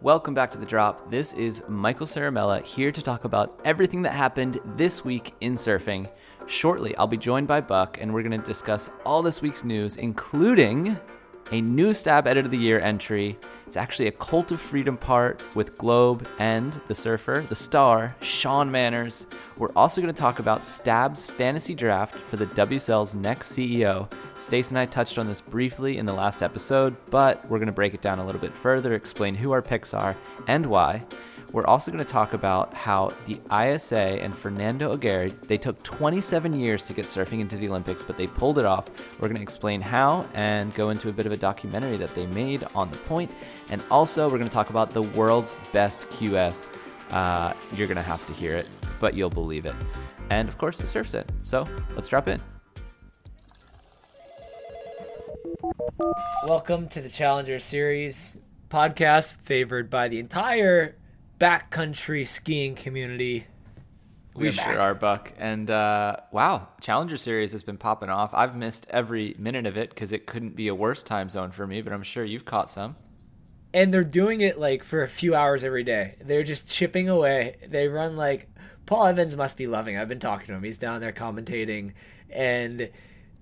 Welcome back to The Drop. This is Michael Ciaramella here to talk about everything that happened this week in surfing. Shortly, I'll be joined by Buck, and we're going to discuss all this week's news, including a new Stab Edit of the Year entry. It's actually a Cult of Freedom part with Globe and the surfer, the star, Shaun Manners. We're also going to talk about Stab's fantasy draft for the WSL's next CEO. Stace and I touched on this briefly in the last episode, but we're going to break it down a little bit further, explain who our picks are and why. We're also going to talk about how the ISA and Fernando Aguerre, they took 27 years to get surfing into the Olympics, but they pulled it off. We're going to explain how and go into a bit of a documentary that they made on the point. And also, we're going to talk about the world's best QS. Uh, you're going to have to hear it, but you'll believe it. And of course, the surf set. So let's drop in. Welcome to the Challenger Series podcast, favored by the entire backcountry skiing community. We sure back. are, Buck. And uh, wow, Challenger Series has been popping off. I've missed every minute of it because it couldn't be a worse time zone for me, but I'm sure you've caught some. And they're doing it like for a few hours every day. They're just chipping away. They run like Paul Evans must be loving. it. I've been talking to him. He's down there commentating and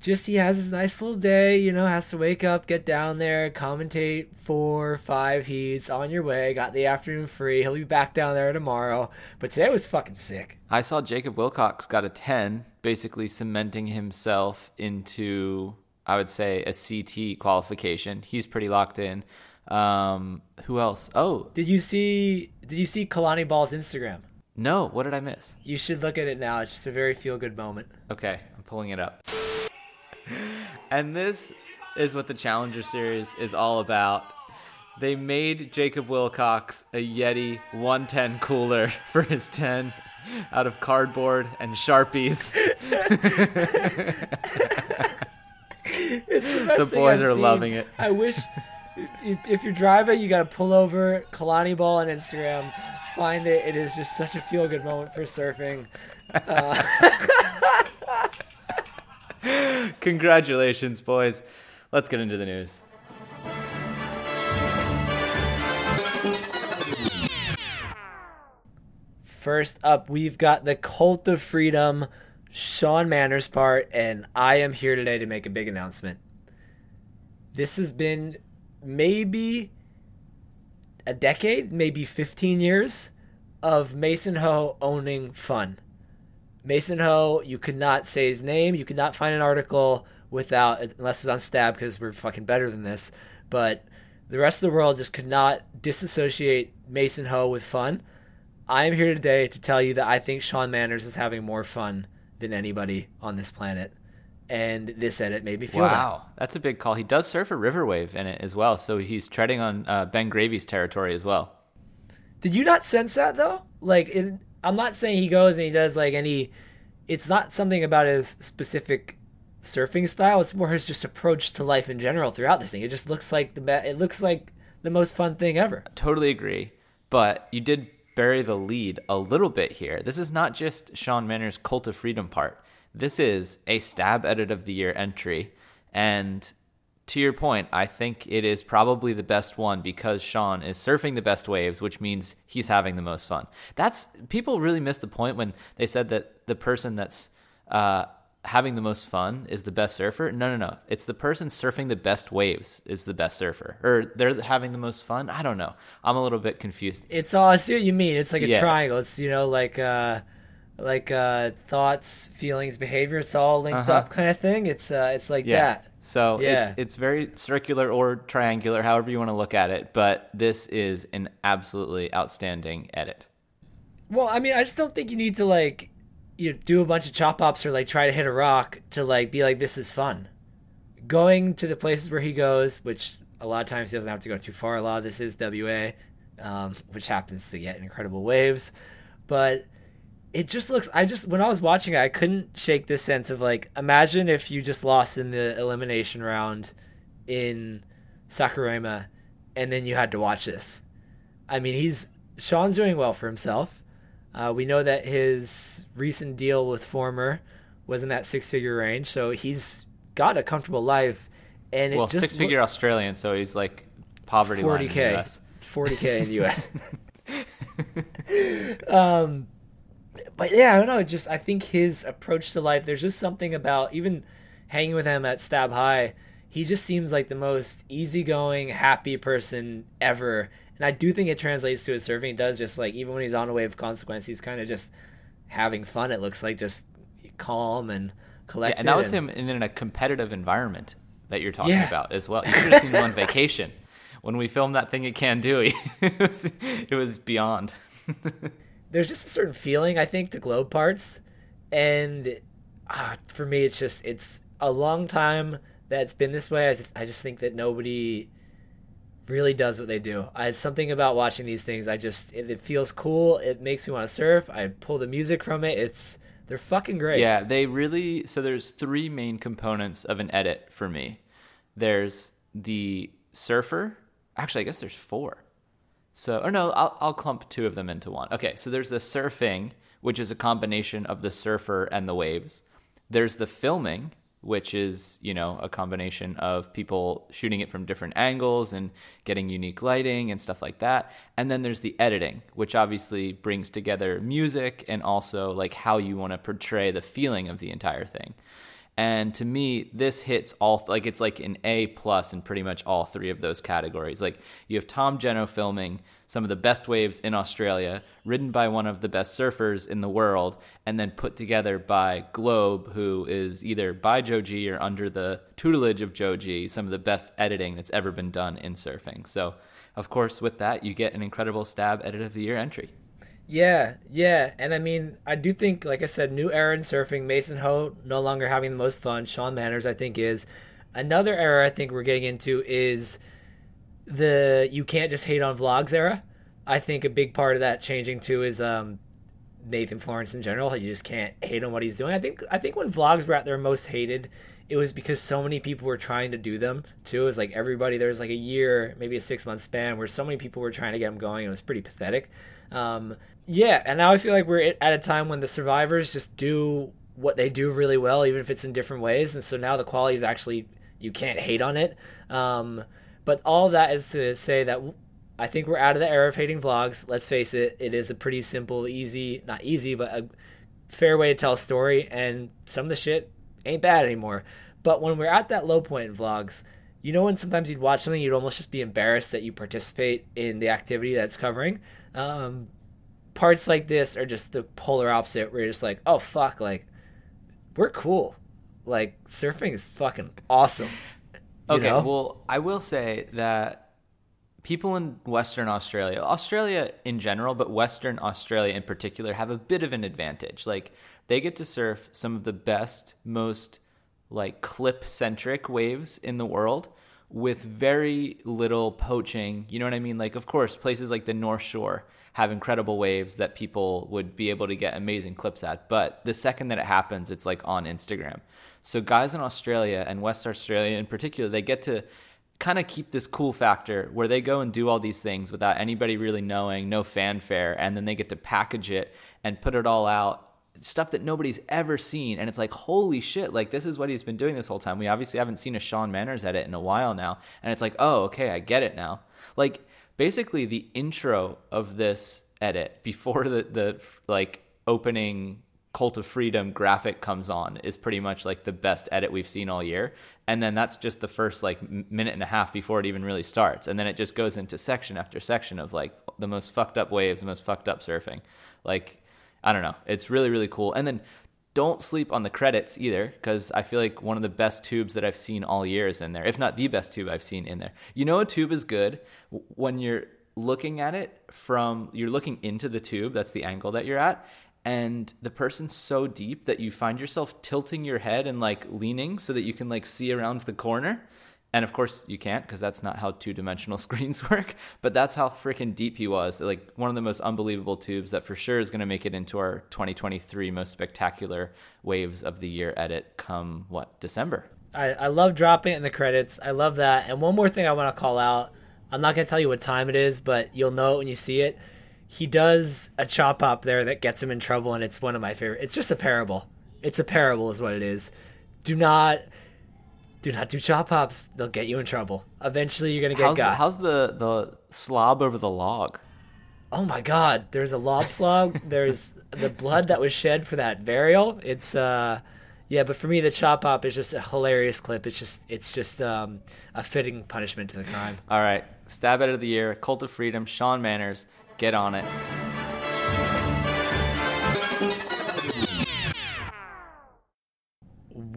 just he has his nice little day, you know, has to wake up, get down there, commentate four, five heats on your way, got the afternoon free. He'll be back down there tomorrow. But today was fucking sick. I saw Jacob Wilcox got a 10, basically cementing himself into, I would say, a CT qualification. He's pretty locked in. Um, who else? Oh, Did you see did you see Kalani Ball's Instagram? no. What did I miss? You should look at it now. It's just a very feel good moment. Okay, I'm pulling it up. And this is what the Challenger Series is all about. They made Jacob Wilcox a Yeti 110 cooler for his 10 out of cardboard and Sharpies. the boys are loving it. I wish if, if you're driving, you got to pull over Kalani Ball on Instagram, find it. It is just such a feel good moment for surfing. Uh, Congratulations, boys. Let's get into the news. First up, we've got the Cult of Freedom, Shaun Manners part, and I am here today to make a big announcement. This has been maybe a decade, maybe 15 years of Mason Ho owning fun. Mason Ho, you could not say his name, you could not find an article without, unless it's on Stab because we're fucking better than this, but the rest of the world just could not disassociate Mason Ho with fun. I am here today to tell you that I think Shaun Manners is having more fun than anybody on this planet. And this edit made me feel that. Wow, that's a big call. He does surf a river wave in it as well, so he's treading on uh, Ben Gravy's territory as well. Did you not sense that though? Like, it, I'm not saying he goes and he does like any. It's not something about his specific surfing style. It's more his just approach to life in general throughout this thing. It just looks like the it looks like the most fun thing ever. Totally agree. But you did bury the lead a little bit here. This is not just Shaun Manners' Cult of Freedom part. This is a stab edit of the year entry. And to your point, I think it is probably the best one because Shaun is surfing the best waves, which means he's having the most fun. That's people really miss the point when they said that the person that's uh, having the most fun is the best surfer. No, no, no. It's the person surfing the best waves is the best surfer, or they're having the most fun. I don't know. I'm a little bit confused. It's all. I see what you mean. It's like a Yeah. triangle. It's you know like uh, like uh, thoughts, feelings, behavior. It's all linked Uh-huh. up kind of thing. It's uh, it's like Yeah. that. So Yeah. it's it's very circular or triangular, however you want to look at it. But this is an absolutely outstanding edit. Well, I mean, I just don't think you need to like you know, do a bunch of chop hops or like try to hit a rock to like be like this is fun. Going to the places where he goes, which a lot of times he doesn't have to go too far. A lot of this is WA, um, which happens to get incredible waves, but it just looks. I just when I was watching it, I couldn't shake this sense of like, imagine if you just lost in the elimination round in Saquarema, and then you had to watch this. I mean, he's Shaun's doing well for himself. Uh, we know that his recent deal with Former was in that six-figure range, so he's got a comfortable life. And it well, just six figure Australian, so he's like poverty line in the 40k. US. It's 40k in the US. um, but yeah, I don't know. Just I think his approach to life. There's just something about even hanging with him at Stab High. He just seems like the most easygoing, happy person ever. And I do think it translates to his surfing. It does just like even when he's on a wave of consequence, he's kind of just having fun. It looks like just calm and collected. Yeah, and that was him in a competitive environment that you're talking Yeah. about as well. You should have seen him on vacation when we filmed that thing at Kandui. it was it was beyond. there's just a certain feeling I think to globe parts, and ah, for me it's just it's a long time that it's been this way. I just, I just think that nobody really does what they do. I something about watching these things. I just it, it feels cool. It makes me want to surf. I pull the music from it. It's they're fucking great. Yeah, they really. So there's three main components of an edit for me. There's the surfer. Actually, I guess there's four. So, or no, I'll, I'll clump two of them into one. Okay, so there's the surfing, which is a combination of the surfer and the waves. There's the filming, which is, you know, a combination of people shooting it from different angles and getting unique lighting and stuff like that. And then there's the editing, which obviously brings together music and also like how you want to portray the feeling of the entire thing. And to me, this hits all like it's like an A plus in pretty much all three of those categories. Like you have Tom Geno filming some of the best waves in Australia, ridden by one of the best surfers in the world, and then put together by Globe, who is either by Joji or under the tutelage of Joji, some of the best editing that's ever been done in surfing. So, of course, with that, you get an incredible stab edit of the year entry. Yeah, yeah, and I mean, I do think, like I said, new era in surfing. Mason Ho no longer having the most fun. Shaun Manners, I think, is another era. I think we're getting into is the you can't just hate on vlogs era. I think a big part of that changing too is um, Nathan Florence in general. You just can't hate on what he's doing. I think I think when vlogs were at their most hated, it was because so many people were trying to do them too. It was like everybody there was like a year, maybe a six month span where so many people were trying to get them going. It was pretty pathetic. Um, yeah, and now I feel like we're at a time when the survivors just do what they do really well, even if it's in different ways. And so now the quality is actually you can't hate on it. Um, but all that is to say that I think we're out of the era of hating vlogs. Let's face it, it is a pretty simple, easy, not easy, but a fair way to tell a story. And some of the shit ain't bad anymore. But when we're at that low point in vlogs, you know when sometimes you'd watch something, you'd almost just be embarrassed that you participate in the activity that's covering. Um, parts like this are just the polar opposite, where you're just like, oh fuck, like we're cool. Like surfing is fucking awesome. Okay, know? well, I will say that people in Western Australia, Australia in general, but Western Australia in particular, have a bit of an advantage. Like, they get to surf some of the best, most like clip centric waves in the world with very little poaching. You know what I mean? Like, of course, places like the North Shore have incredible waves that people would be able to get amazing clips at. But the second that it happens, it's like on Instagram. So guys in Australia and West Australia in particular, they get to kind of keep this cool factor where they go and do all these things without anybody really knowing, no fanfare, and then they get to package it and put it all out. Stuff that nobody's ever seen, and it's like, holy shit! Like this is what he's been doing this whole time. We obviously haven't seen a Shaun Manners edit in a while now, and it's like, oh, okay, I get it now. Like basically, the intro of this edit before the the like opening Cult of Freedom graphic comes on is pretty much like the best edit we've seen all year. And then that's just the first like minute and a half before it even really starts. And then it just goes into section after section of like the most fucked up waves, the most fucked up surfing. Like, I don't know. It's really, really cool. And then don't sleep on the credits either, because I feel like one of the best tubes that I've seen all year is in there, if not the best tube I've seen in there. You know, a tube is good when you're looking at it from, you're looking into the tube, that's the angle that you're at, and the person's so deep that you find yourself tilting your head and like leaning so that you can like see around the corner. And of course, you can't because that's not how two dimensional screens work. But that's how freaking deep he was. Like one of the most unbelievable tubes that for sure is going to make it into our 2023 most spectacular waves of the year edit come what, December? I, I love dropping it in the credits. I love that. And one more thing I want to call out. I'm not going to tell you what time it is, but you'll know it when you see it. He does a chop up there that gets him in trouble, and it's one of my favorite. It's just a parable. It's a parable, is what it is. Do not, do not do chop hops. They'll get you in trouble. Eventually, you're gonna get how's got. the, how's the the slob over the log? oh my god, there's a lob slog. there's the blood that was shed for that burial. It's uh, yeah. But for me, the chop hop is just a hilarious clip. It's just it's just um, a fitting punishment to the crime. All right, stab edit of the year, Cult of Freedom, Shaun Manners, get on it.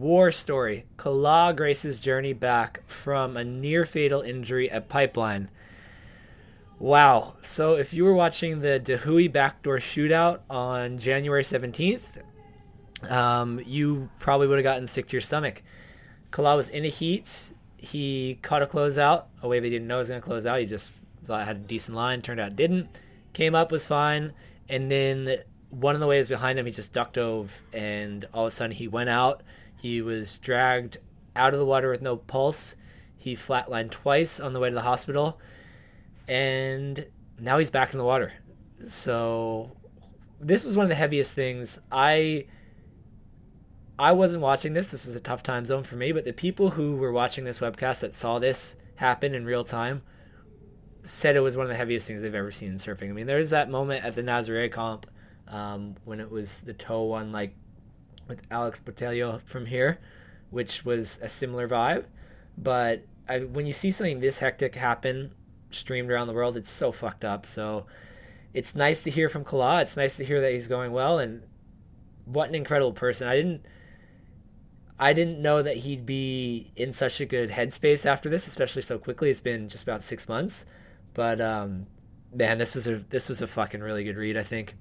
War story. Kala Grace's journey back from a near fatal injury at Pipeline. Wow. So if you were watching the Da Hui backdoor shootout on January 17th, um, you probably would have gotten sick to your stomach. Kala was in a heat. He caught a closeout, a wave he didn't know was going to close out. He just thought had a decent line, turned out didn't. Came up, was fine. And then one of the waves behind him, he just duck dove, and all of a sudden he went out he was dragged out of the water with no pulse. He flatlined twice on the way to the hospital, and now he's back in the water. So this was one of the heaviest things. I I wasn't watching this. This was a tough time zone for me, but the people who were watching this webcast that saw this happen in real time said it was one of the heaviest things they've ever seen in surfing. I mean, there was that moment at the Nazare comp um, when it was the toe one like with Alex Botelho from here, which was a similar vibe. But I, when you see something this hectic happen streamed around the world, it's so fucked up. So it's nice to hear from Kala. It's nice to hear that he's going well, and what an incredible person. I didn't. I didn't know that he'd be in such a good headspace after this, especially so quickly. It's been just about six months, but um, man, this was a this was a fucking really good read. I think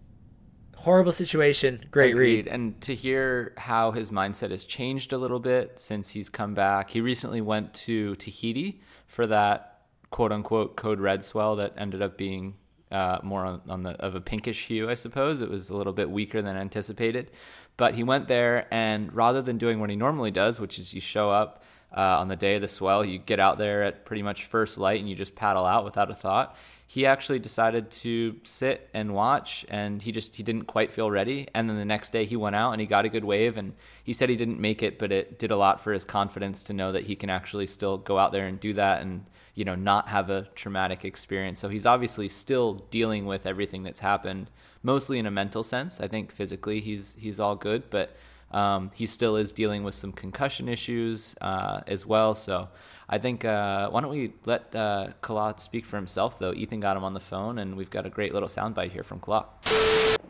horrible situation. Great Agreed. read. And to hear how his mindset has changed a little bit since he's come back. He recently went to Tahiti for that quote unquote code red swell that ended up being uh, more on, on, the of a pinkish hue, I suppose. It was a little bit weaker than anticipated. But he went there, and rather than doing what he normally does, which is you show up uh, on the day of the swell, you get out there at pretty much first light and you just paddle out without a thought he actually decided to sit and watch and he just he didn't quite feel ready. And then the next day he went out and he got a good wave and he said he didn't make it but it did a lot for his confidence to know that he can actually still go out there and do that and you know not have a traumatic experience. So he's obviously still dealing with everything that's happened mostly in a mental sense. I think physically he's he's all good but um, he still is dealing with some concussion issues uh, as well. So I think uh, why don't we let uh, Kalat speak for himself though? Ethan got him on the phone, and we've got a great little soundbite here from Kalat.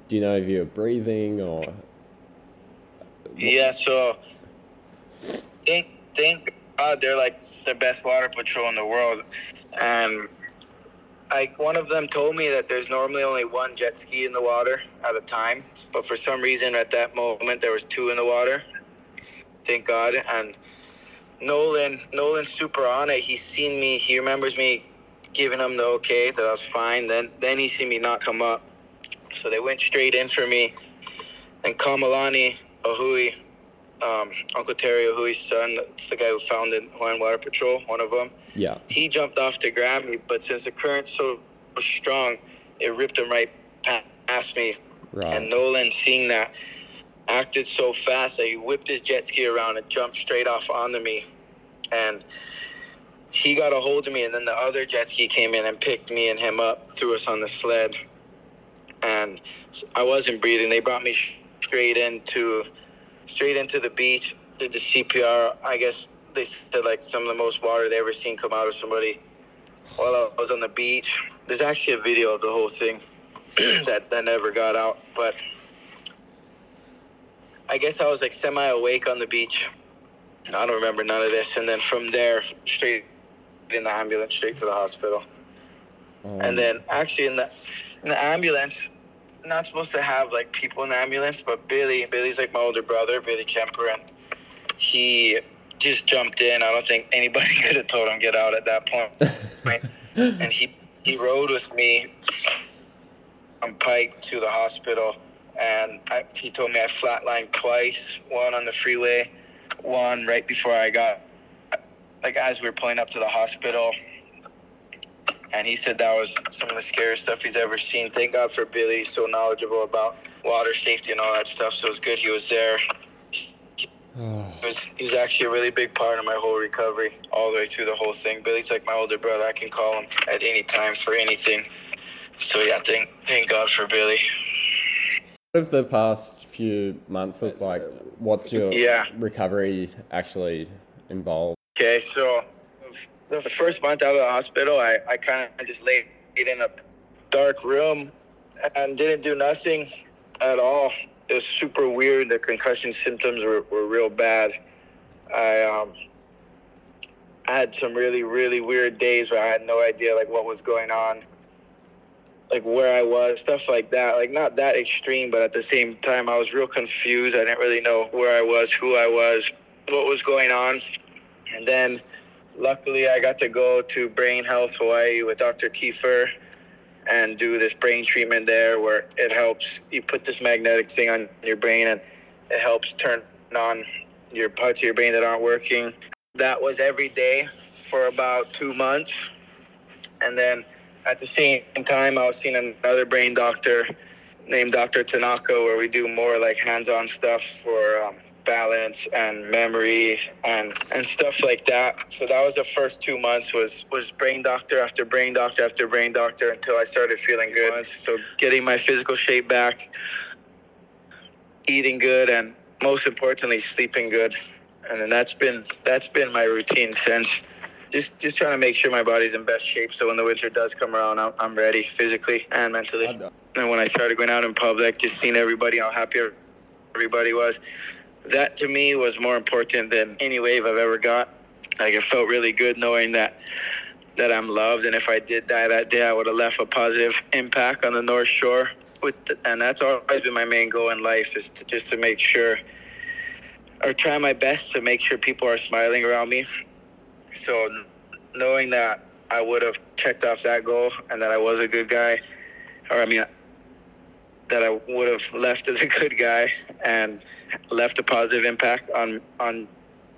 Do you know if you're breathing or? Yeah, so thank thank God they're like the best water patrol in the world, and like one of them told me that there's normally only one jet ski in the water at a time, but for some reason at that moment there was two in the water. Thank God, and Nolan, Nolan's super on it. He's seen me. He remembers me giving him the okay that I was fine. Then, then he seen me not come up. So they went straight in for me. And Kamalani Ahue, um, Uncle Terry Ahue's son, the guy who founded Hawaiian Water Patrol, one of them. Yeah. He jumped off to grab me, but since the current's so strong, it ripped him right past me. Right. And Nolan, seeing that, acted so fast that he whipped his jet ski around and jumped straight off onto me. And he got a hold of me, and then the other jet ski came in and picked me and him up, threw us on the sled. And I wasn't breathing. They brought me straight into straight into the beach. Did the CPR. I guess they said like some of the most water they ever seen come out of somebody while I was on the beach. There's actually a video of the whole thing that that never got out, but I guess I was like semi awake on the beach. I don't remember none of this. And then from there, straight in the ambulance, straight to the hospital. Um, And then actually in the in the ambulance, not supposed to have like people in the ambulance, but Billy, Billy's like my older brother, Billy Kemper, and he just jumped in. I don't think anybody could have told him get out at that point. and he he rode with me on Pike to the hospital, and I, he told me I flatlined twice. One on the freeway, one right before I got, like as we were pulling up to the hospital. And he said that was some of the scariest stuff he's ever seen. Thank God for Billy, he's so knowledgeable about water safety and all that stuff. So it was good he was there. He was, he was actually a really big part of my whole recovery, all the way through the whole thing. Billy's like my older brother. I can call him at any time for anything. So yeah, thank thank God for Billy. What have the past few months look like? What's your Yeah. recovery actually involved? Okay, so the first month out of the hospital, I, I kind of just laid in a dark room and didn't do nothing at all. It was super weird. The concussion symptoms were, were real bad. I um, I had some really really weird days where I had no idea like what was going on, like where I was, stuff like that. Like not that extreme, but at the same time, I was real confused. I didn't really know where I was, who I was, what was going on, and then luckily I got to go to Brain Health Hawaii with Dr. Kiefer and do this brain treatment there where it helps you put this magnetic thing on your brain and it helps turn on your parts of your brain that aren't working. That was every day for about two months. And then at the same time, I was seeing another brain doctor named Dr. Tanaka where we do more like hands-on stuff for um, balance and memory and and stuff like that. So that was the first two months was was brain doctor after brain doctor after brain doctor until I started feeling good. So getting my physical shape back, eating good, and most importantly sleeping good. And then that's been that's been my routine since. Just just trying to make sure my body's in best shape so when the winter does come around, I'm, I'm ready physically and mentally. And when I started going out in public, just seeing everybody, how happy everybody was, that to me was more important than any wave I've ever got. Like it felt really good knowing that that I'm loved, and if I did die that day, I would have left a positive impact on the North Shore. With the, and that's always been my main goal in life is to just to make sure, or try my best to make sure people are smiling around me. So knowing that I would have checked off that goal and that I was a good guy, or I mean that I would have left as a good guy and left a positive impact on on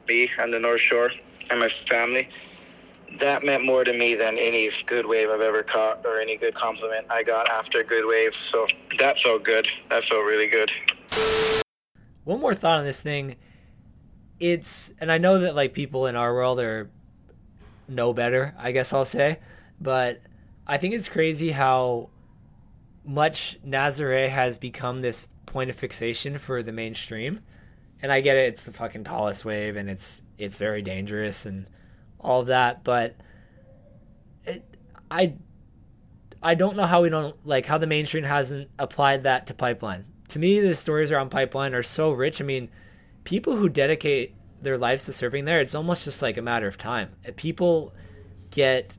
me and the North Shore and my family. That meant more to me than any good wave I've ever caught or any good compliment I got after a good wave. So that felt good. That felt really good. One more thought on this thing. It's and I know that like people in our world are know better, I guess I'll say, but I think it's crazy how much Nazare has become this point of fixation for the mainstream. And I get it, it's the fucking tallest wave and it's it's very dangerous and all of that, but it, I I don't know how we don't like how the mainstream hasn't applied that to pipeline. To me, the stories around pipeline are so rich. I mean, people who dedicate their lives to serving there, it's almost just like a matter of time. Uh, people get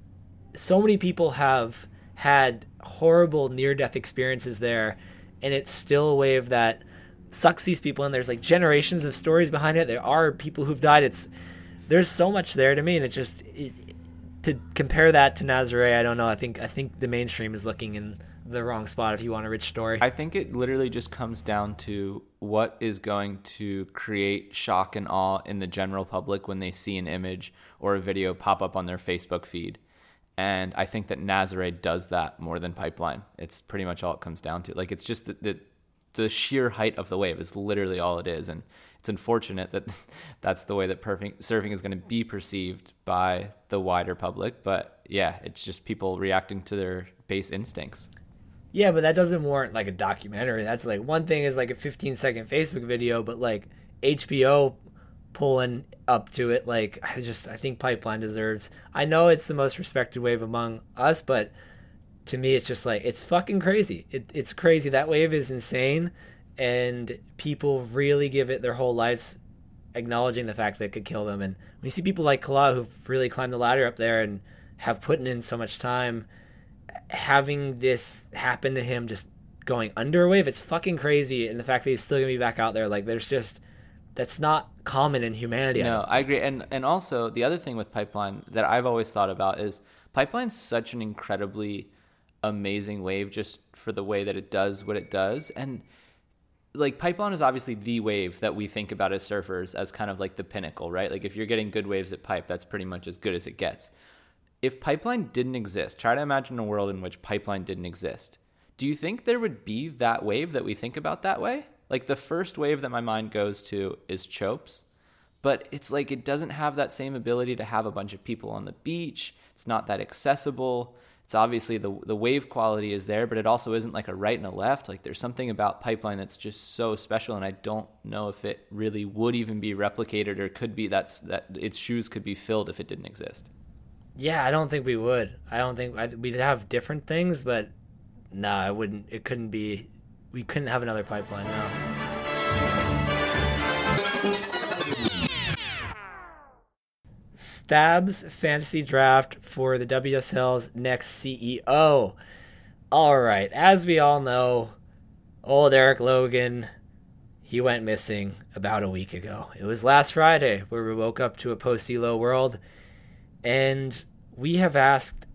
so many people have had horrible near death experiences there, and it's still a wave that sucks these people in. There's like generations of stories behind it. There are people who've died. It's there's so much there to me, and it just it, to compare that to Nazare, I don't know. I think I think the mainstream is looking in the wrong spot if you want a rich story. I think it literally just comes down to what is going to create shock and awe in the general public when they see an image or a video pop up on their Facebook feed. And I think that Nazare does that more than Pipeline. It's pretty much all it comes down to. Like it's just the, the the sheer height of the wave is literally all it is, and it's unfortunate that that's the way that perfect surfing is going to be perceived by the wider public. But yeah, it's just people reacting to their base instincts. Yeah, but that doesn't warrant like a documentary. That's like one thing is like a 15 second Facebook video, but like HBO pulling up to it, like I just I think Pipeline deserves. I know it's the most respected wave among us, but to me it's just like it's fucking crazy. It, it's crazy. That wave is insane, and people really give it their whole lives, acknowledging the fact that it could kill them. And when you see people like Kala who've really climbed the ladder up there and have put in so much time having this happen to him just going under a wave, it's fucking crazy. And the fact that he's still gonna be back out there, like there's just that's not common in humanity. No, I agree. And and also the other thing with Pipeline that I've always thought about is Pipeline's such an incredibly amazing wave just for the way that it does what it does. And like Pipeline is obviously the wave that we think about as surfers as kind of like the pinnacle, right? Like if you're getting good waves at Pipe, that's pretty much as good as it gets if pipeline didn't exist, try to imagine a world in which pipeline didn't exist. Do you think there would be that wave that we think about that way? Like the first wave that my mind goes to is Chopes, but it's like it doesn't have that same ability to have a bunch of people on the beach. It's not that accessible. It's obviously the the wave quality is there, but it also isn't like a right and a left. Like there's something about Pipeline that's just so special, and I don't know if it really would even be replicated or could be that's that its shoes could be filled if it didn't exist. Yeah, I don't think we would. I don't think I, we'd have different things, but no, nah, it wouldn't. It couldn't be. We couldn't have another pipeline now. Stabs fantasy draft for the WSL's next CEO. All right, as we all know, old Eric Logan, he went missing about a week ago. It was last Friday where we woke up to a post Elo world, and we have asked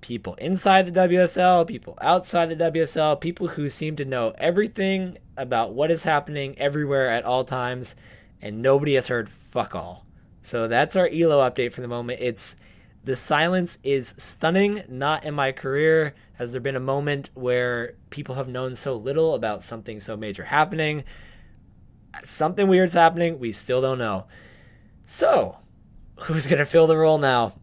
people inside the WSL, people outside the WSL, people who seem to know everything about what is happening everywhere at all times, and nobody has heard fuck all. So that's our Elo update for the moment. It's the silence is stunning. Not in my career has there been a moment where people have known so little about something so major happening. Something weird's happening. We still don't know. So, who's going to fill the role now?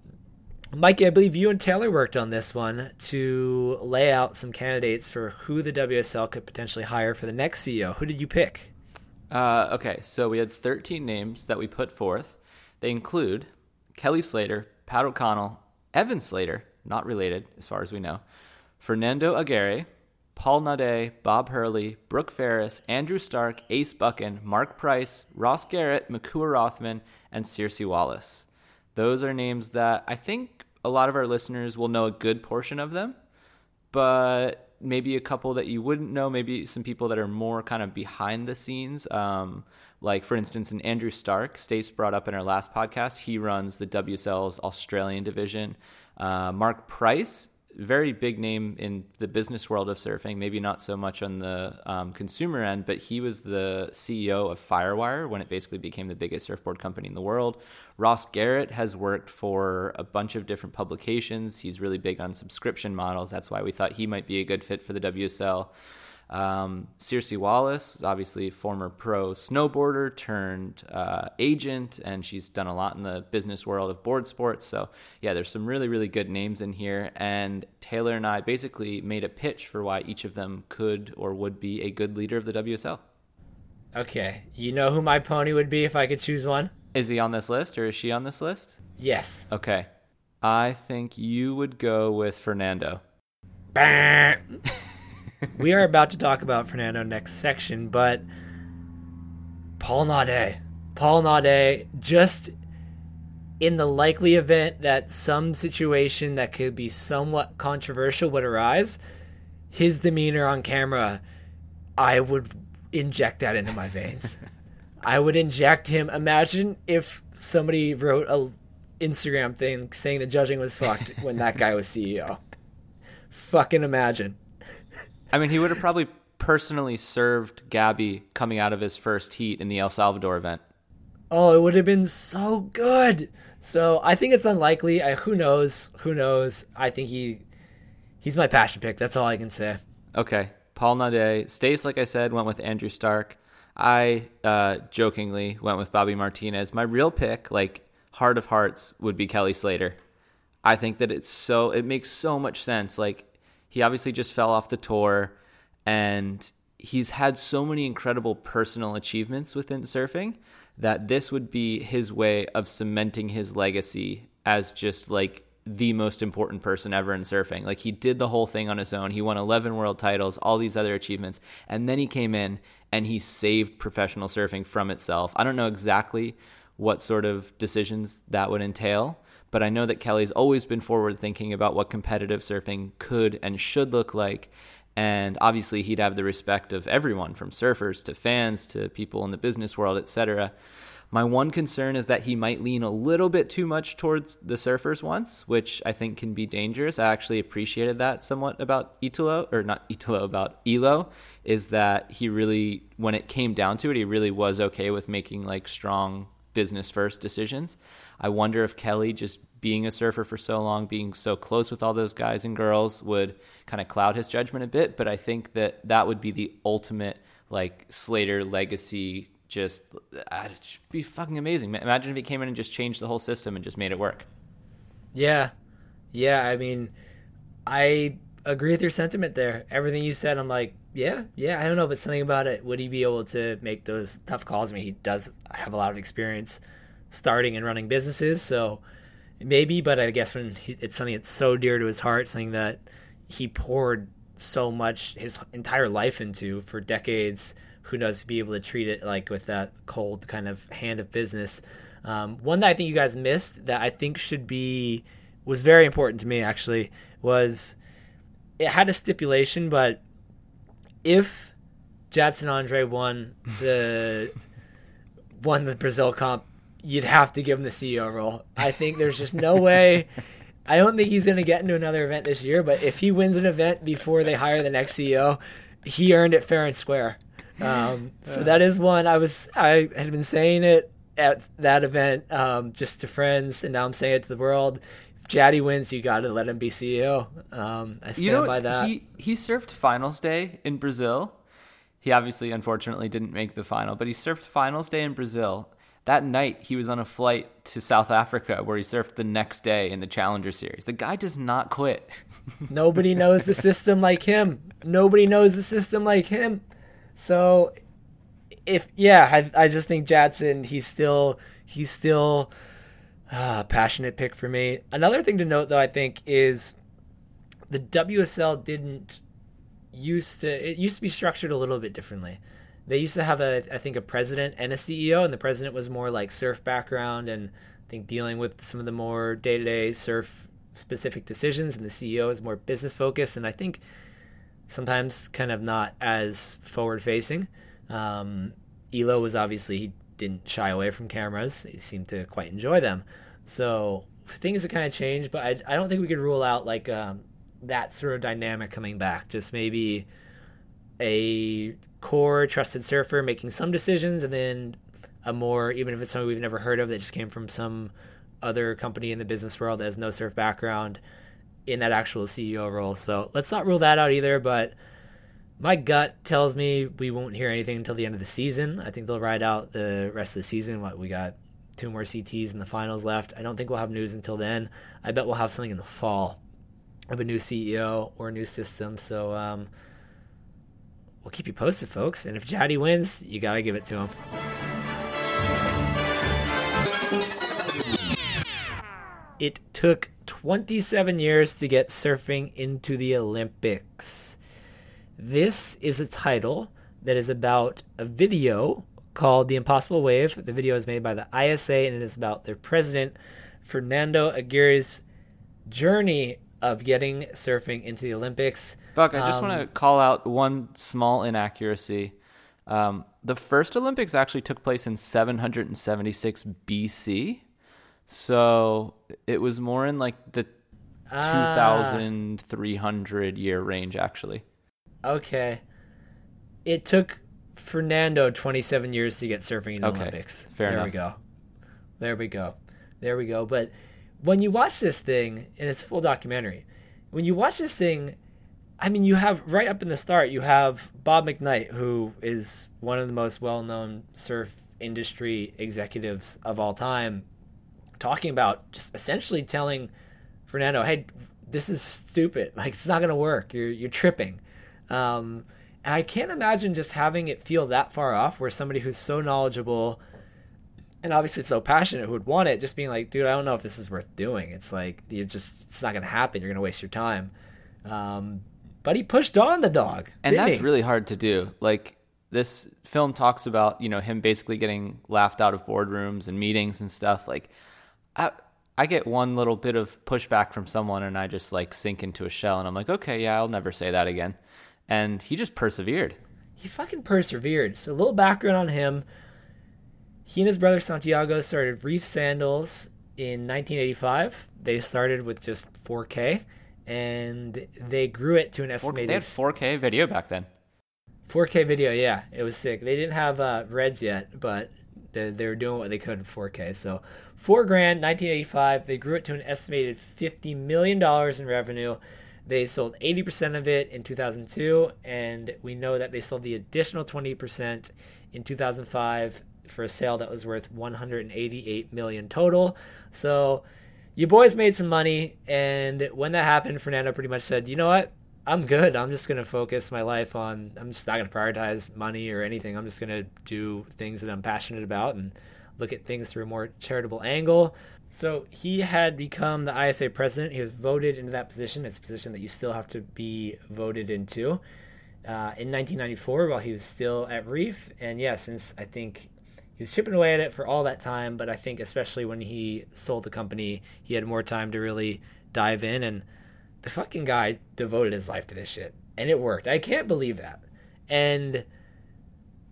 Mikey, I believe you and Taylor worked on this one to lay out some candidates for who the WSL could potentially hire for the next CEO. Who did you pick? Uh, okay, so we had 13 names that we put forth. They include Kelly Slater, Pat O'Connell, Evan Slater, not related as far as we know, Fernando Aguerre, Paul Naudet, Bob Hurley, Brooke Ferris, Andrew Stark, Ace Buchan, Mark Price, Ross Garrett, Makua Rothman, and Circe Wallace. Those are names that I think a lot of our listeners will know a good portion of them, but maybe a couple that you wouldn't know, maybe some people that are more kind of behind the scenes. Um, like, for instance, in Andrew Stark, Stace brought up in our last podcast, he runs the WSL's Australian division. Uh, Mark Price, very big name in the business world of surfing, maybe not so much on the um, consumer end, but he was the CEO of Firewire when it basically became the biggest surfboard company in the world. Ross Garrett has worked for a bunch of different publications. He's really big on subscription models. That's why we thought he might be a good fit for the WSL. Um, Circe Wallace is obviously former pro snowboarder turned uh, agent, and she's done a lot in the business world of board sports. So, yeah, there's some really, really good names in here. And Taylor and I basically made a pitch for why each of them could or would be a good leader of the WSL. Okay. You know who my pony would be if I could choose one? Is he on this list or is she on this list? Yes. Okay. I think you would go with Fernando. we are about to talk about Fernando next section, but Paul Naudet. Paul Naudet, just in the likely event that some situation that could be somewhat controversial would arise, his demeanor on camera, I would inject that into my veins. I would inject him. Imagine if somebody wrote a Instagram thing saying the judging was fucked when that guy was CEO. Fucking imagine. I mean, he would have probably personally served Gabby coming out of his first heat in the El Salvador event. Oh, it would have been so good. So I think it's unlikely. I, who knows? Who knows? I think he he's my passion pick. That's all I can say. Okay, Paul Naudet. Stace, like I said, went with Andrew Stark. I uh, jokingly went with Bobby Martinez. My real pick, like heart of hearts, would be Kelly Slater. I think that it's so it makes so much sense. Like he obviously just fell off the tour and he's had so many incredible personal achievements within surfing that this would be his way of cementing his legacy as just like the most important person ever in surfing. Like he did the whole thing on his own. He won 11 world titles, all these other achievements, and then he came in and he saved professional surfing from itself. I don't know exactly what sort of decisions that would entail, but I know that Kelly's always been forward thinking about what competitive surfing could and should look like. And obviously, he'd have the respect of everyone from surfers to fans to people in the business world, etc. My one concern is that he might lean a little bit too much towards the surfers once, which I think can be dangerous. I actually appreciated that somewhat about Italo, or not Italo, about Elo, is that he really, when it came down to it, he really was okay with making like strong business first decisions. I wonder if Kelly just being a surfer for so long, being so close with all those guys and girls would kind of cloud his judgment a bit. But I think that that would be the ultimate like Slater legacy. Just uh, it should be fucking amazing. Imagine if he came in and just changed the whole system and just made it work. Yeah, yeah. I mean, I agree with your sentiment there. Everything you said, I'm like, yeah, yeah. I don't know, but something about it. Would he be able to make those tough calls? I mean, he does have a lot of experience starting and running businesses, so maybe. But I guess when he, it's something that's so dear to his heart, something that he poured so much his entire life into for decades. Who knows to be able to treat it like with that cold kind of hand of business. Um, one that I think you guys missed that I think should be was very important to me actually was it had a stipulation, but if Jadson Andre won the won the Brazil comp, you'd have to give him the CEO role. I think there's just no way. I don't think he's going to get into another event this year, but if he wins an event before they hire the next CEO, he earned it fair and square. Um, so that is one I was I had been saying it at that event um, just to friends, and now I'm saying it to the world. Jaddy wins, you got to let him be CEO. Um, I stand you know, by that. He he surfed finals day in Brazil. He obviously, unfortunately, didn't make the final, but he surfed finals day in Brazil. That night, he was on a flight to South Africa where he surfed the next day in the Challenger Series. The guy does not quit. Nobody knows the system like him. Nobody knows the system like him. So, if yeah, I I just think Jadson. He's still he's still Ah, passionate pick for me. Another thing to note, though, I think is the WSL didn't used to. It used to be structured a little bit differently. They used to have a, I think, a president and a CEO, and the president was more like surf background and I think dealing with some of the more day to day surf specific decisions, and the CEO is more business focused, and I think sometimes kind of not as forward facing. Um, Elo was obviously he didn't shy away from cameras; he seemed to quite enjoy them. So things have kind of changed, but I, I don't think we could rule out like um, that sort of dynamic coming back. Just maybe a core trusted surfer making some decisions, and then a more even if it's something we've never heard of that just came from some other company in the business world that has no surf background in that actual CEO role. So let's not rule that out either, but my gut tells me we won't hear anything until the end of the season. I think they'll ride out the rest of the season. What we got two more CTs in the finals left. I don't think we'll have news until then. I bet we'll have something in the fall of a new CEO or a new system. So um, we'll keep you posted, folks. And if Jaddy wins, you got to give it to him. It took 27 years to get surfing into the Olympics. This is a title that is about a video called The Impossible Wave. The video is made by the ISA and it is about their president, Fernando Aguerre's journey of getting surfing into the Olympics. Buck, I just um, want to call out one small inaccuracy. Um, the first Olympics actually took place in 776 BC. So it was more in like the ah. 2300 year range, actually. Okay. It took Fernando 27 years to get surfing in the okay, Olympics. Fair there enough. we go. There we go. There we go. But when you watch this thing, and it's full documentary, when you watch this thing, I mean, you have right up in the start, you have Bob McKnight, who is one of the most well known surf industry executives of all time, talking about just essentially telling Fernando, hey, this is stupid. Like, it's not going to work. You're, you're tripping. Um, and I can't imagine just having it feel that far off where somebody who's so knowledgeable and obviously so passionate who would want it just being like, dude, I don't know if this is worth doing. It's like you're just it's not gonna happen. You're gonna waste your time. Um, but he pushed on the dog. And that's he? really hard to do. Like this film talks about, you know, him basically getting laughed out of boardrooms and meetings and stuff. Like I I get one little bit of pushback from someone and I just like sink into a shell and I'm like, okay, yeah, I'll never say that again and he just persevered. He fucking persevered. So a little background on him. He and his brother Santiago started Reef Sandals in 1985. They started with just 4K, and they grew it to an estimated. They had 4K video back then. 4K video, yeah, it was sick. They didn't have uh, Reds yet, but they, they were doing what they could in 4K. So four grand, 1985. They grew it to an estimated 50 million dollars in revenue They sold 80% of it in 2002, and we know that they sold the additional 20% in 2005 for a sale that was worth 188 million total. So you boys made some money, and when that happened, Fernando pretty much said, "You know what? I'm good. I'm just gonna focus my life on. I'm just not gonna prioritize money or anything. I'm just gonna do things that I'm passionate about and look at things through a more charitable angle." So he had become the ISA president. He was voted into that position. It's a position that you still have to be voted into. Uh, in 1994, while he was still at Reef, and yeah, since I think he was chipping away at it for all that time, but I think especially when he sold the company, he had more time to really dive in. And the fucking guy devoted his life to this shit, and it worked. I can't believe that. And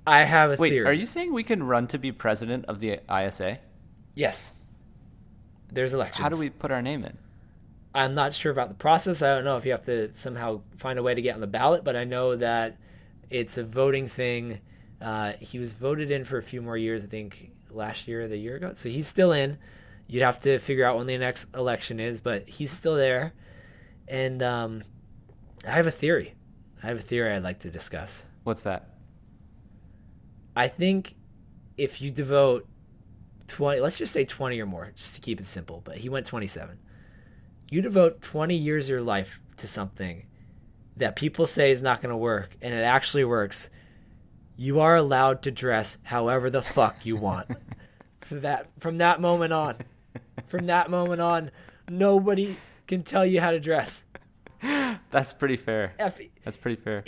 I have a Wait, theory. are you saying we can run to be president of the ISA? Yes. There's elections. How do we put our name in? I'm not sure about the process. I don't know if you have to somehow find a way to get on the ballot, but I know that it's a voting thing. Uh, he was voted in for a few more years, I think last year or the year ago. So he's still in. You'd have to figure out when the next election is, but he's still there. And um, I have a theory. I have a theory I'd like to discuss. What's that? I think if you devote 20, let's just say 20 or more, just to keep it simple, but he went 27. You devote 20 years of your life to something that people say is not going to work and it actually works, you are allowed to dress however the fuck you want. from that from that moment on. From that moment on, nobody can tell you how to dress. That's pretty fair. If, That's pretty fair.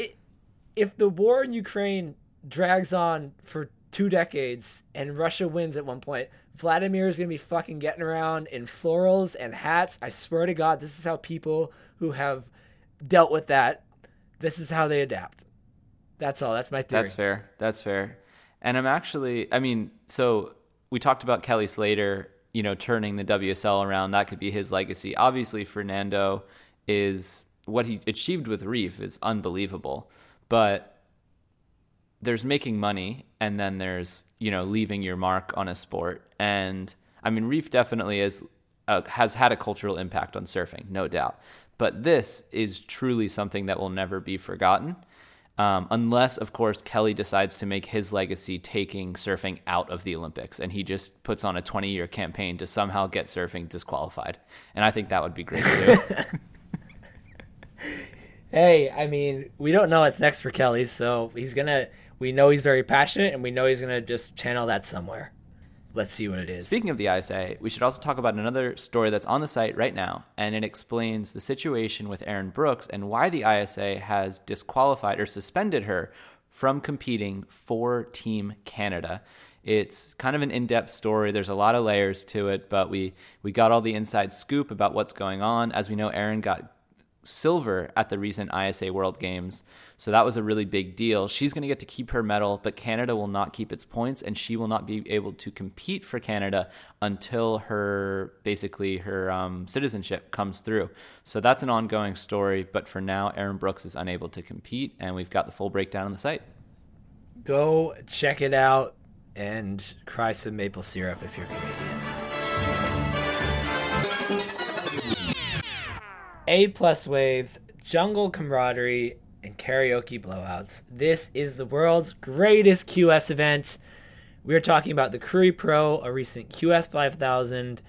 if the war in Ukraine drags on for two decades and Russia wins at one point, Vladimir is going to be fucking getting around in florals and hats. I swear to God, this is how people who have dealt with that, this is how they adapt. That's all. That's my theory. That's fair. That's fair. And I'm actually, I mean, so we talked about Kelly Slater, you know, turning the WSL around. That could be his legacy. Obviously, Fernando is what he achieved with Reef is unbelievable. But there's making money and then there's, you know, leaving your mark on a sport. And I mean, Reef definitely is, uh, has had a cultural impact on surfing, no doubt. But this is truly something that will never be forgotten. Um, unless, of course, Kelly decides to make his legacy taking surfing out of the Olympics, and he just puts on a 20 year campaign to somehow get surfing disqualified. And I think that would be great too. Hey, I mean, we don't know what's next for Kelly, so he's gonna. We know he's very passionate, and we know he's gonna just channel that somewhere. Let's see what it is. Speaking of the ISA, we should also talk about another story that's on the site right now, and it explains the situation with Erin Brooks and why the ISA has disqualified or suspended her from competing for Team Canada. It's kind of an in-depth story. There's a lot of layers to it, but we we got all the inside scoop about what's going on. As we know, Erin got silver at the recent ISA World Games. So that was a really big deal. She's going to get to keep her medal, but Canada will not keep its points and she will not be able to compete for Canada until her basically her um, citizenship comes through. So that's an ongoing story, but for now Erin Brooks is unable to compete and we've got the full breakdown on the site. Go check it out and cry some maple syrup if you're Canadian. A plus waves, jungle camaraderie, and karaoke blowouts. This is the world's greatest QS event. We are talking about the Krui Pro, a recent QS 5000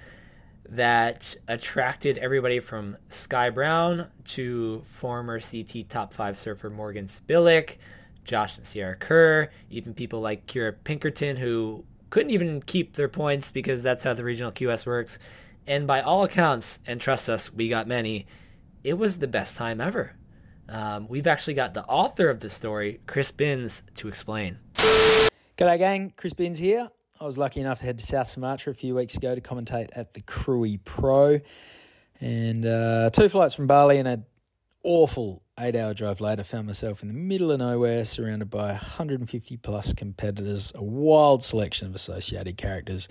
that attracted everybody from Sky Brown to former CT top five surfer Morgan Cibilic, Josh and Sierra Kerr, even people like Kira Pinkerton who couldn't even keep their points because that's how the regional QS works. And by all accounts, and trust us, we got many, it was the best time ever. Um, we've actually got the author of the story, Chris Binns, to explain. G'day, gang. Chris Binns here. I was lucky enough to head to South Sumatra a few weeks ago to commentate at the Krui Pro. And uh, two flights from Bali and an awful eight hour drive later, found myself in the middle of nowhere, surrounded by 150 plus competitors, a wild selection of associated characters,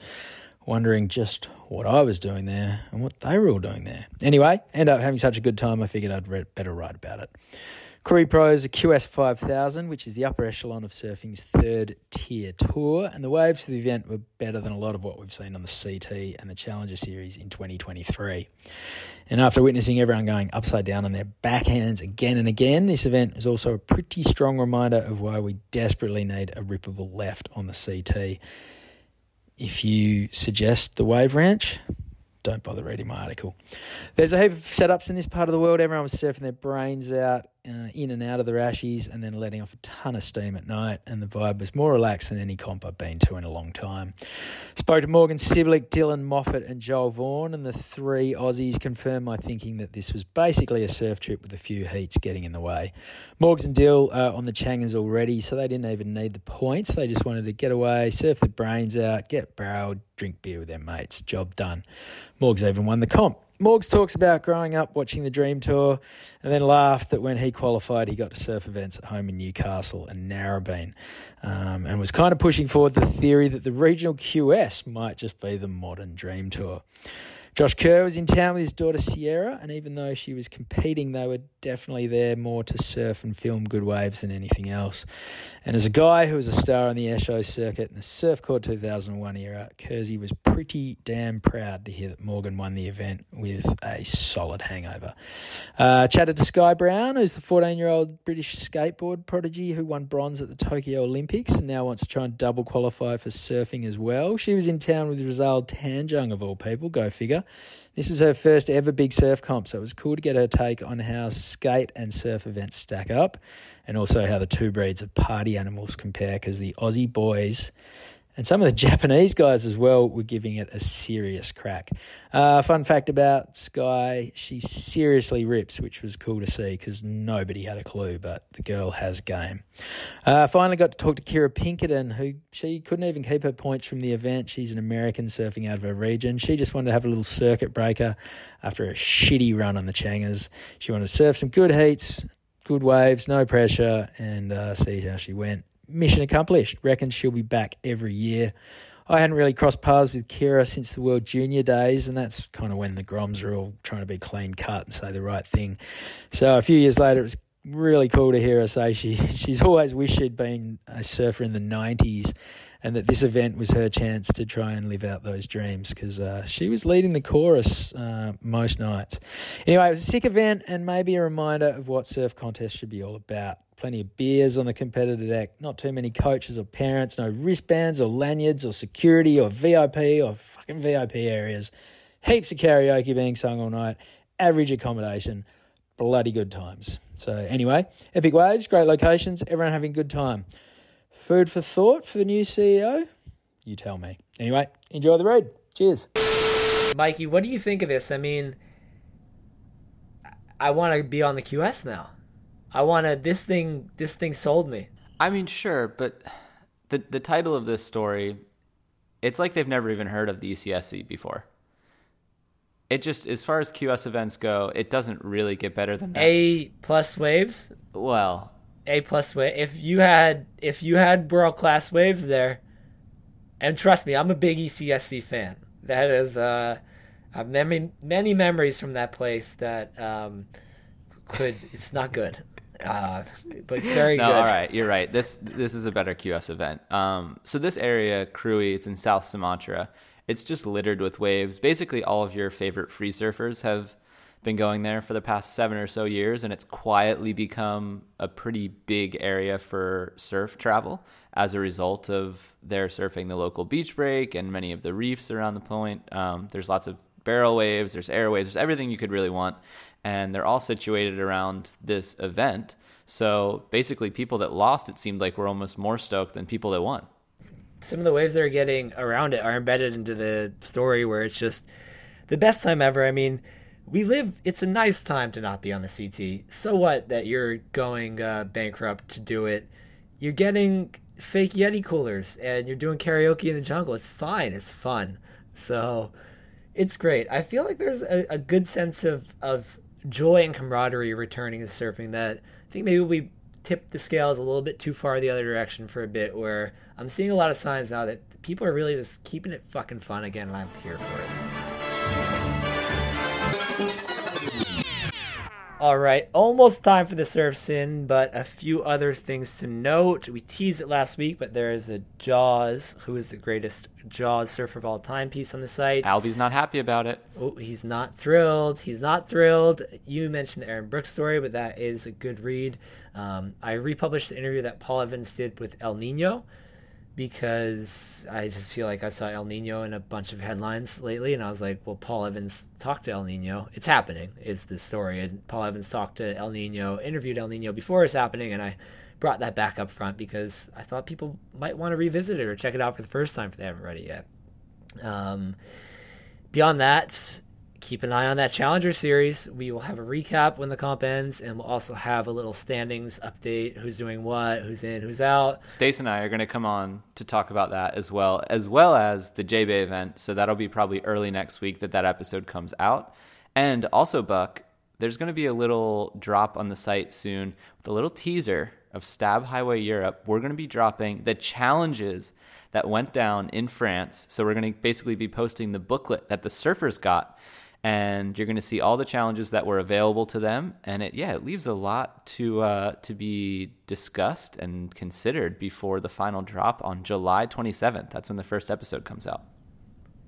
wondering just what I was doing there and what they were all doing there. Anyway, end up having such a good time, I figured I'd re- better write about it. Krui Pro is a QS 5000, which is the upper echelon of surfing's third tier tour, and the waves for the event were better than a lot of what we've seen on the CT and the Challenger Series in 2023. And after witnessing everyone going upside down on their backhands again and again, this event is also a pretty strong reminder of why we desperately need a rippable left on the CT. If you suggest the Wave Ranch, don't bother reading my article. There's a heap of setups in this part of the world. Everyone was surfing their brains out uh, in and out of the rashies and then letting off a ton of steam at night. And the vibe was more relaxed than any comp I've been to in a long time. Spoke to Morgan Cibilic, Dylan Moffat, and Joel Vaughan, and the three Aussies confirmed my thinking that this was basically a surf trip with a few heats getting in the way. Morgs and Dill are on the Changans already, so they didn't even need the points. They just wanted to get away, surf their brains out, get barreled, drink beer with their mates. Job done. Morgs even won the comp. Morgs talks about growing up watching the Dream Tour and then laughed that when he qualified, he got to surf events at home in Newcastle and Narrabeen um, and was kind of pushing forward the theory that the regional QS might just be the modern Dream Tour. Josh Kerr was in town with his daughter Sierra, and even though she was competing, they were definitely there more to surf and film good waves than anything else. And as a guy who was a star on the airshow circuit in the Surfcore 2001 era, Kersey was pretty damn proud to hear that Morgan won the event with a solid hangover. Uh, chatted to Sky Brown, who's the 14 year old British skateboard prodigy who won bronze at the Tokyo Olympics and now wants to try and double qualify for surfing as well. She was in town with Rizal Tanjung, of all people, go figure. This was her first ever big surf comp, so it was cool to get her take on how skate and surf events stack up, and also how the two breeds of party animals compare. Because the Aussie boys and some of the Japanese guys as well were giving it a serious crack. Uh, fun fact about Sky, she seriously rips, which was cool to see because nobody had a clue, but the girl has game. Uh, finally got to talk to Kira Pinkerton, who she couldn't even keep her points from the event. She's an American surfing out of her region. She just wanted to have a little circuit breaker after a shitty run on the Changers. She wanted to surf some good heats, good waves, no pressure, and uh, see how she went mission accomplished. Reckons she'll be back every year. I hadn't really crossed paths with Kira since the World Junior days, and that's kind of when the Groms are all trying to be clean cut and say the right thing. So a few years later, it was really cool to hear her say she she's always wished she'd been a surfer in the '90s, and that this event was her chance to try and live out those dreams because uh, she was leading the chorus uh, most nights. Anyway, it was a sick event and maybe a reminder of what surf contests should be all about plenty of beers on the competitor deck, not too many coaches or parents, no wristbands or lanyards or security or VIP or fucking VIP areas, heaps of karaoke being sung all night, average accommodation, bloody good times. So, anyway, epic waves, great locations, everyone having a good time. Food for thought for the new CEO? You tell me. Anyway, enjoy the read. Cheers. Mikey, what do you think of this? I mean, I want to be on the QS now. I want to. This thing. This thing sold me. I mean, sure, but the the title of this story, it's like they've never even heard of the ECSC before. It just, as far as QS events go, it doesn't really get better than that. A plus waves. Well, A plus wave. If you had, if you had world class waves there, and trust me, I'm a big ECSC fan. That is, uh, I've many many memories from that place that um, could. It's not good. Uh, but very no, good. all right, you're right. This this is a better QS event. Um, so this area, Krui, it's in South Sumatra. It's just littered with waves. Basically, all of your favorite free surfers have been going there for the past seven or so years, and it's quietly become a pretty big area for surf travel as a result of their surfing the local beach break and many of the reefs around the point. Um, there's lots of barrel waves, there's air waves, there's everything you could really want and they're all situated around this event. So basically, people that lost it seemed like were almost more stoked than people that won. Some of the waves they're getting around it are embedded into the story where it's just the best time ever. I mean, we live, it's a nice time to not be on the CT. So what that you're going uh, bankrupt to do it? You're getting fake Yeti coolers and you're doing karaoke in the jungle. It's fine, it's fun. So it's great. I feel like there's a, a good sense of, of joy and camaraderie returning to surfing that I think maybe we tipped the scales a little bit too far the other direction for a bit where I'm seeing a lot of signs now that people are really just keeping it fucking fun again and I'm here for it. All right, almost time for the surf sin, but a few other things to note. We teased it last week, but there is a Jaws, who is the greatest Jaws surfer of all time piece on the site. Albie's not happy about it. Oh, he's not thrilled. He's not thrilled. You mentioned the Erin Brooks story, but that is a good read. Um, I republished the interview that Paul Evans did with El Nino because I just feel like I saw El Nino in a bunch of headlines lately, and I was like, well, Paul Evans talked to El Nino. It's happening, is the story. And Paul Evans talked to El Nino, interviewed El Nino before it's happening, and I brought that back up front because I thought people might want to revisit it or check it out for the first time if they haven't read it yet. Um, beyond that, keep an eye on that Challenger series. We will have a recap when the comp ends, and we'll also have a little standings update who's doing what, who's in, who's out. Stace and I are going to come on to talk about that as well, as well as the J Bay event. So that'll be probably early next week that that episode comes out. And also, Buck, there's going to be a little drop on the site soon with a little teaser of Stab Highway Europe. We're going to be dropping the challenges that went down in France. So we're going to basically be posting the booklet that the surfers got and you're going to see all the challenges that were available to them. And it, yeah, it leaves a lot to uh, to be discussed and considered before the final drop on July 27th. That's when the first episode comes out.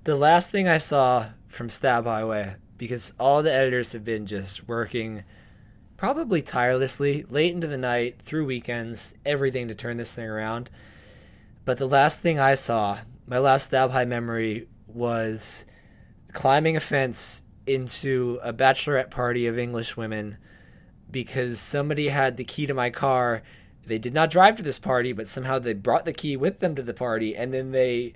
The last thing I saw from Stab Highway, because all the editors have been just working probably tirelessly, late into the night, through weekends, everything to turn this thing around. But the last thing I saw, my last Stab High memory was climbing a fence into a bachelorette party of English women because somebody had the key to my car. They did not drive to this party, but somehow they brought the key with them to the party, and then they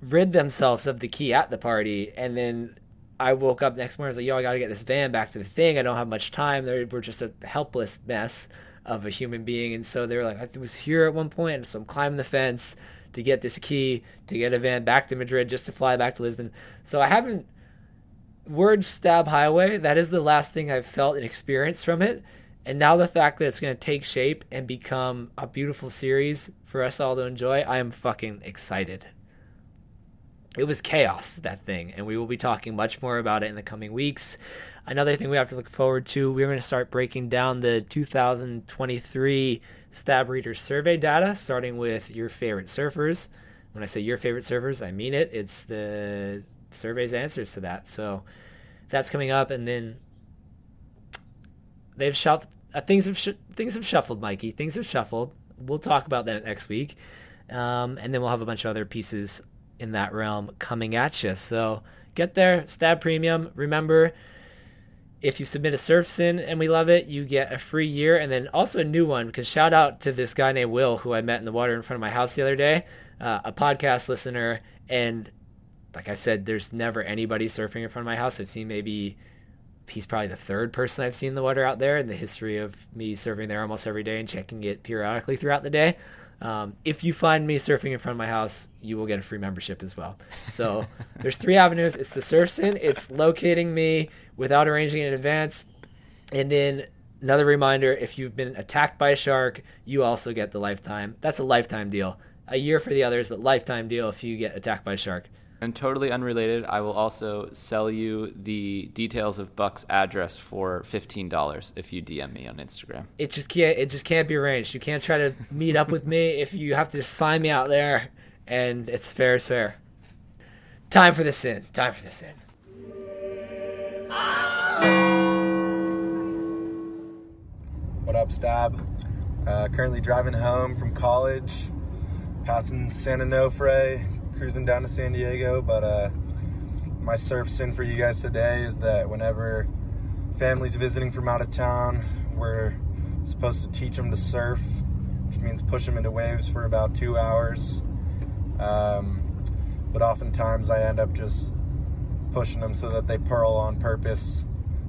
rid themselves of the key at the party. And then I woke up next morning. I was like, "Yo, I got to get this van back to the thing. I don't have much time." They were just a helpless mess of a human being, and so they were like, "I was here at one point," so I'm climbing the fence to get this key to get a van back to Madrid just to fly back to Lisbon. So I haven't word stab highway, that is the last thing I've felt and experienced from it. And now the fact that it's going to take shape and become a beautiful series for us all to enjoy, I am fucking excited. It was chaos, that thing, and we will be talking much more about it in the coming weeks. Another thing we have to look forward to, we're going to start breaking down the 2023 Stab Reader survey data, starting with your favorite surfers. When I say your favorite surfers, I mean it. It's the survey's answers to that. So that's coming up, and then they've shuffled. Uh, things have sh- things have shuffled, Mikey. Things have shuffled. We'll talk about that next week, um, and then we'll have a bunch of other pieces in that realm coming at you. So get there, Stab Premium. Remember, if you submit a surf sin and we love it, you get a free year, and then also a new one. Because shout out to this guy named Will who I met in the water in front of my house the other day, uh, a podcast listener, and like I said, there's never anybody surfing in front of my house. I've seen maybe he's probably the third person I've seen in the water out there in the history of me surfing there almost every day and checking it periodically throughout the day. Um, if you find me surfing in front of my house, you will get a free membership as well. So there's three avenues. It's the SurfSyn. It's locating me without arranging in advance, and then another reminder: if you've been attacked by a shark, you also get the lifetime. That's a lifetime deal. A year for the others, but lifetime deal if you get attacked by a shark. And totally unrelated, I will also sell you the details of Buck's address for fifteen dollars if you DM me on Instagram. It just can't. It just can't be arranged. You can't try to meet up with me if you have to just find me out there, and it's fair. It's fair. Time for the sin. Time for the sin. What up, Stab? Uh, currently driving home from college, passing San Onofre, cruising down to San Diego. But uh, my surf sin for you guys today is that whenever families visiting from out of town, we're supposed to teach them to surf, which means push them into waves for about two hours. Um, but oftentimes I end up just pushing them so that they pearl on purpose.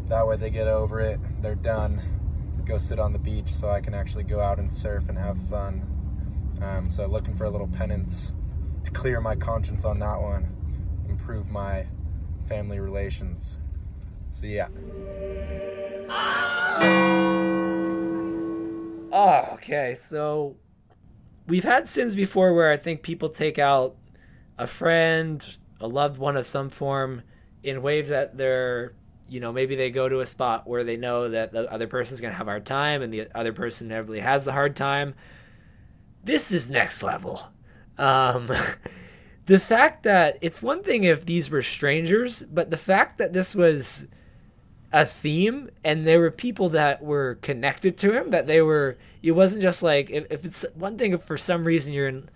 That way they get over it, they're done, go sit on the beach so I can actually go out and surf and have fun. Um, so looking for a little penance to clear my conscience on that one, improve my family relations. So yeah. Oh, okay. So we've had sins before where I think people take out a friend, a loved one of some form in waves that they're you know, maybe they go to a spot where they know that the other person's going to have a hard time and the other person inevitably has the hard time. This is next level. Um, the fact that it's one thing if these were strangers, but the fact that this was a theme and there were people that were connected to him, that they were, it wasn't just like, if, if it's one thing, if for some reason you're in,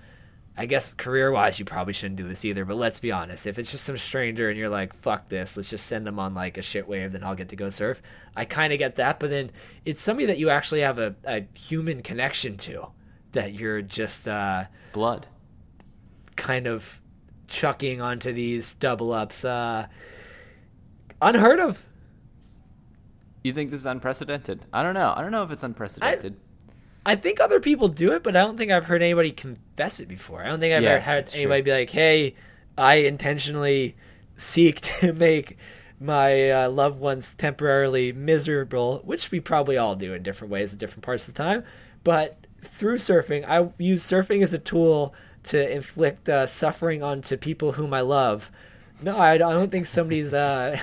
I guess career wise, you probably shouldn't do this either. But let's be honest, if it's just some stranger and you're like, "Fuck this," let's just send them on like a shit wave, then I'll get to go surf. I kind of get that, but then it's somebody that you actually have a, a human connection to, that you're just uh, Blood. Kind of chucking onto these double ups. Uh, unheard of. You think this is unprecedented? I don't know. I don't know if it's unprecedented. I think other people do it, but I don't think I've heard anybody confess it before. I don't think I've Yeah, ever had that's true. anybody be like, "Hey, I intentionally seek to make my uh, loved ones temporarily miserable," which we probably all do in different ways at different parts of the time. But through surfing, I use surfing as a tool to inflict uh, suffering onto people whom I love. No, I, don't think somebody's uh,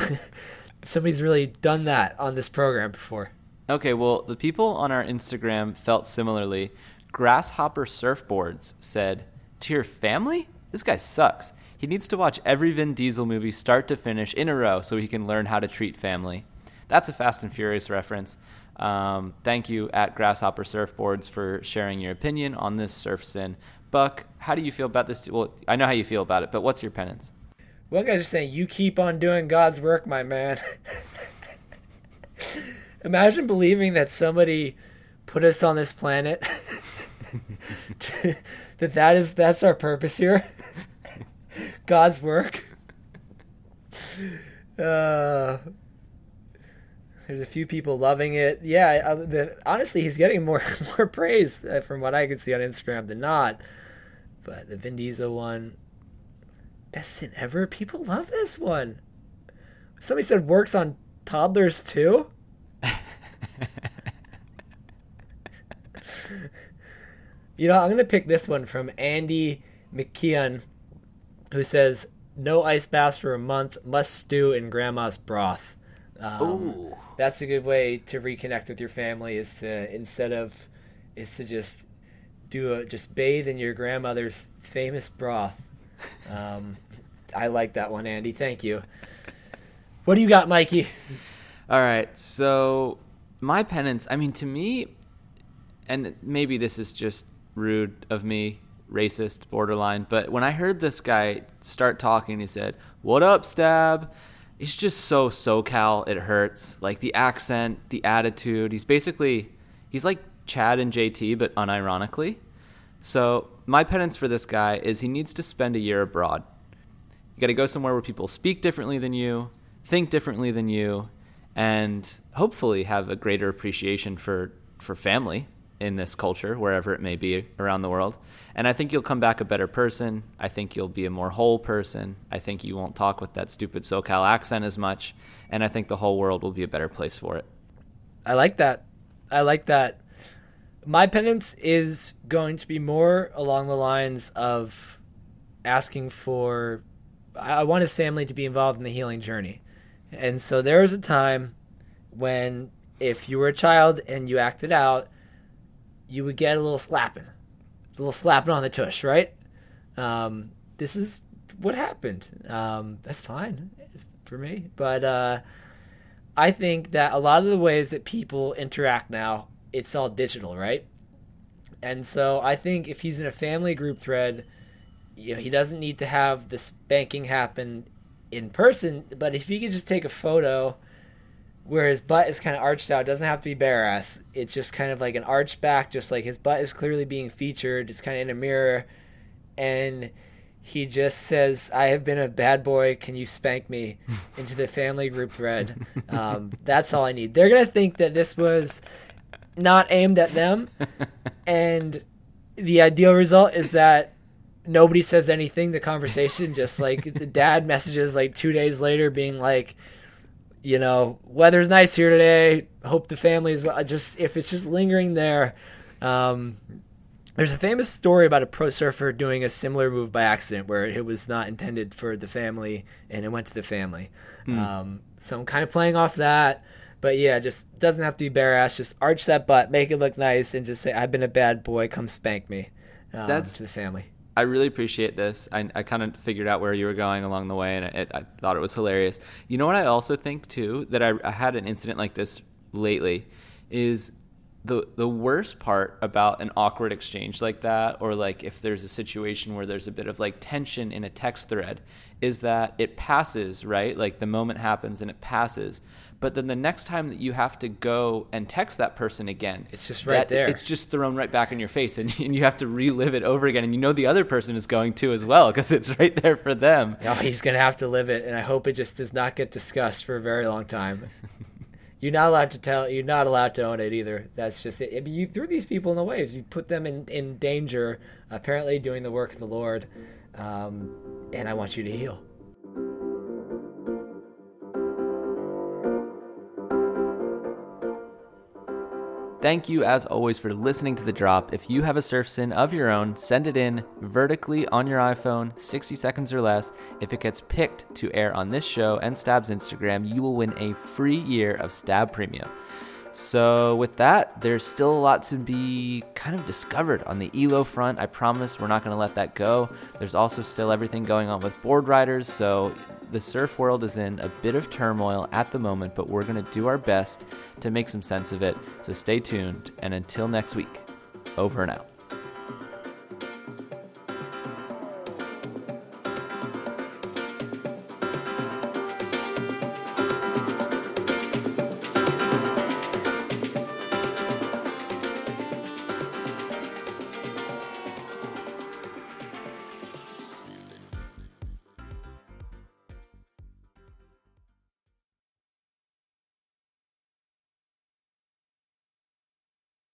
somebody's really done that on this program before. Okay, well, the people on our Instagram felt similarly. Grasshopper Surfboards said, To your family? This guy sucks. He needs to watch every Vin Diesel movie start to finish in a row so he can learn how to treat family. That's a Fast and Furious reference. Um, thank you at Grasshopper Surfboards for sharing your opinion on this surf sin. Buck, how do you feel about this? Well, I know how you feel about it, but what's your penance? One guy's just saying, "You keep on doing God's work, my man." Imagine believing that somebody put us on this planet. that that is that's our purpose here. God's work. Uh, there's a few people loving it. Yeah, uh, the, honestly, he's getting more more praise uh, from what I can see on Instagram than not. But the Vin Diesel one, best sin ever. People love this one. Somebody said works on toddlers too. You know, I'm gonna pick this one from Andy McKeon, who says, "No ice baths for a month. Must stew in grandma's broth." Um, Ooh. that's a good way to reconnect with your family. Is to instead of is to just do a just bathe in your grandmother's famous broth. Um, I like that one, Andy. Thank you. What do you got, Mikey? All right. So my penance, I mean, to me, and maybe this is just rude of me, racist, borderline, but when I heard this guy start talking, he said, "What up, Stab?" It's just so SoCal. It hurts. Like the accent, the attitude. He's basically he's like Chad and JT, but unironically. So my penance for this guy is he needs to spend a year abroad. You got to go somewhere where people speak differently than you, think differently than you, and hopefully have a greater appreciation for for family in this culture, wherever it may be around the world. And I think you'll come back a better person. I think you'll be a more whole person. I think you won't talk with that stupid SoCal accent as much. And I think the whole world will be a better place for it. I like that. I like that. My penance is going to be more along the lines of asking for. I want his family to be involved in the healing journey. And so there was a time when, if you were a child and you acted out, you would get a little slapping, a little slapping on the tush, right? Um, this is what happened. Um, that's fine for me. But uh, I think that a lot of the ways that people interact now, it's all digital, right? And so I think if he's in a family group thread, you know, he doesn't need to have the spanking happen in person, but if he could just take a photo where his butt is kind of arched out, it doesn't have to be bare ass. It's just kind of like an arched back, just like his butt is clearly being featured. It's kind of in a mirror, and he just says, "I have been a bad boy. Can you spank me?" into the family group thread. Um, that's all I need. They're gonna think that this was not aimed at them, and the ideal result is that nobody says anything. The conversation just like the dad messages like two days later, being like, you know, weather's nice here today. Hope the family is well. Just if it's just lingering there. Um, there's a famous story about a pro surfer doing a similar move by accident, where it was not intended for the family and it went to the family. Um, So I'm kind of playing off that. But yeah, just doesn't have to be bare ass. Just arch that butt, make it look nice, and just say, "I've been a bad boy. Come spank me." Um, That's- to the family. I really appreciate this. I, I kind of figured out where you were going along the way, and it, I thought it was hilarious. You know what I also think too that I, I had an incident like this lately is the the worst part about an awkward exchange like that, or like if there's a situation where there's a bit of like tension in a text thread, is that it passes right. Like the moment happens and it passes, but then the next time that you have to go and text that person again, It's just right there. It's just thrown right back in your face, and, and you have to relive it over again. And you know the other person is going to as well because it's right there for them. Oh, he's gonna have to live it, and I hope it just does not get discussed for a very long time. you're not allowed to tell. You're not allowed to own it either. That's just it. You threw these people in the waves. You put them in in danger. Apparently, doing the work of the Lord, um, and I want you to heal. Thank you, as always, for listening to The Drop. If you have a surf sin of your own, send it in vertically on your iPhone, 60 seconds or less. If it gets picked to air on this show and Stab's Instagram, you will win a free year of Stab Premium. So, with that, there's still a lot to be kind of discovered on the ELO front. I promise we're not going to let that go. There's also still everything going on with Boardriders, so the surf world is in a bit of turmoil at the moment, but we're going to do our best to make some sense of it. So, stay tuned, and until next week, over and out.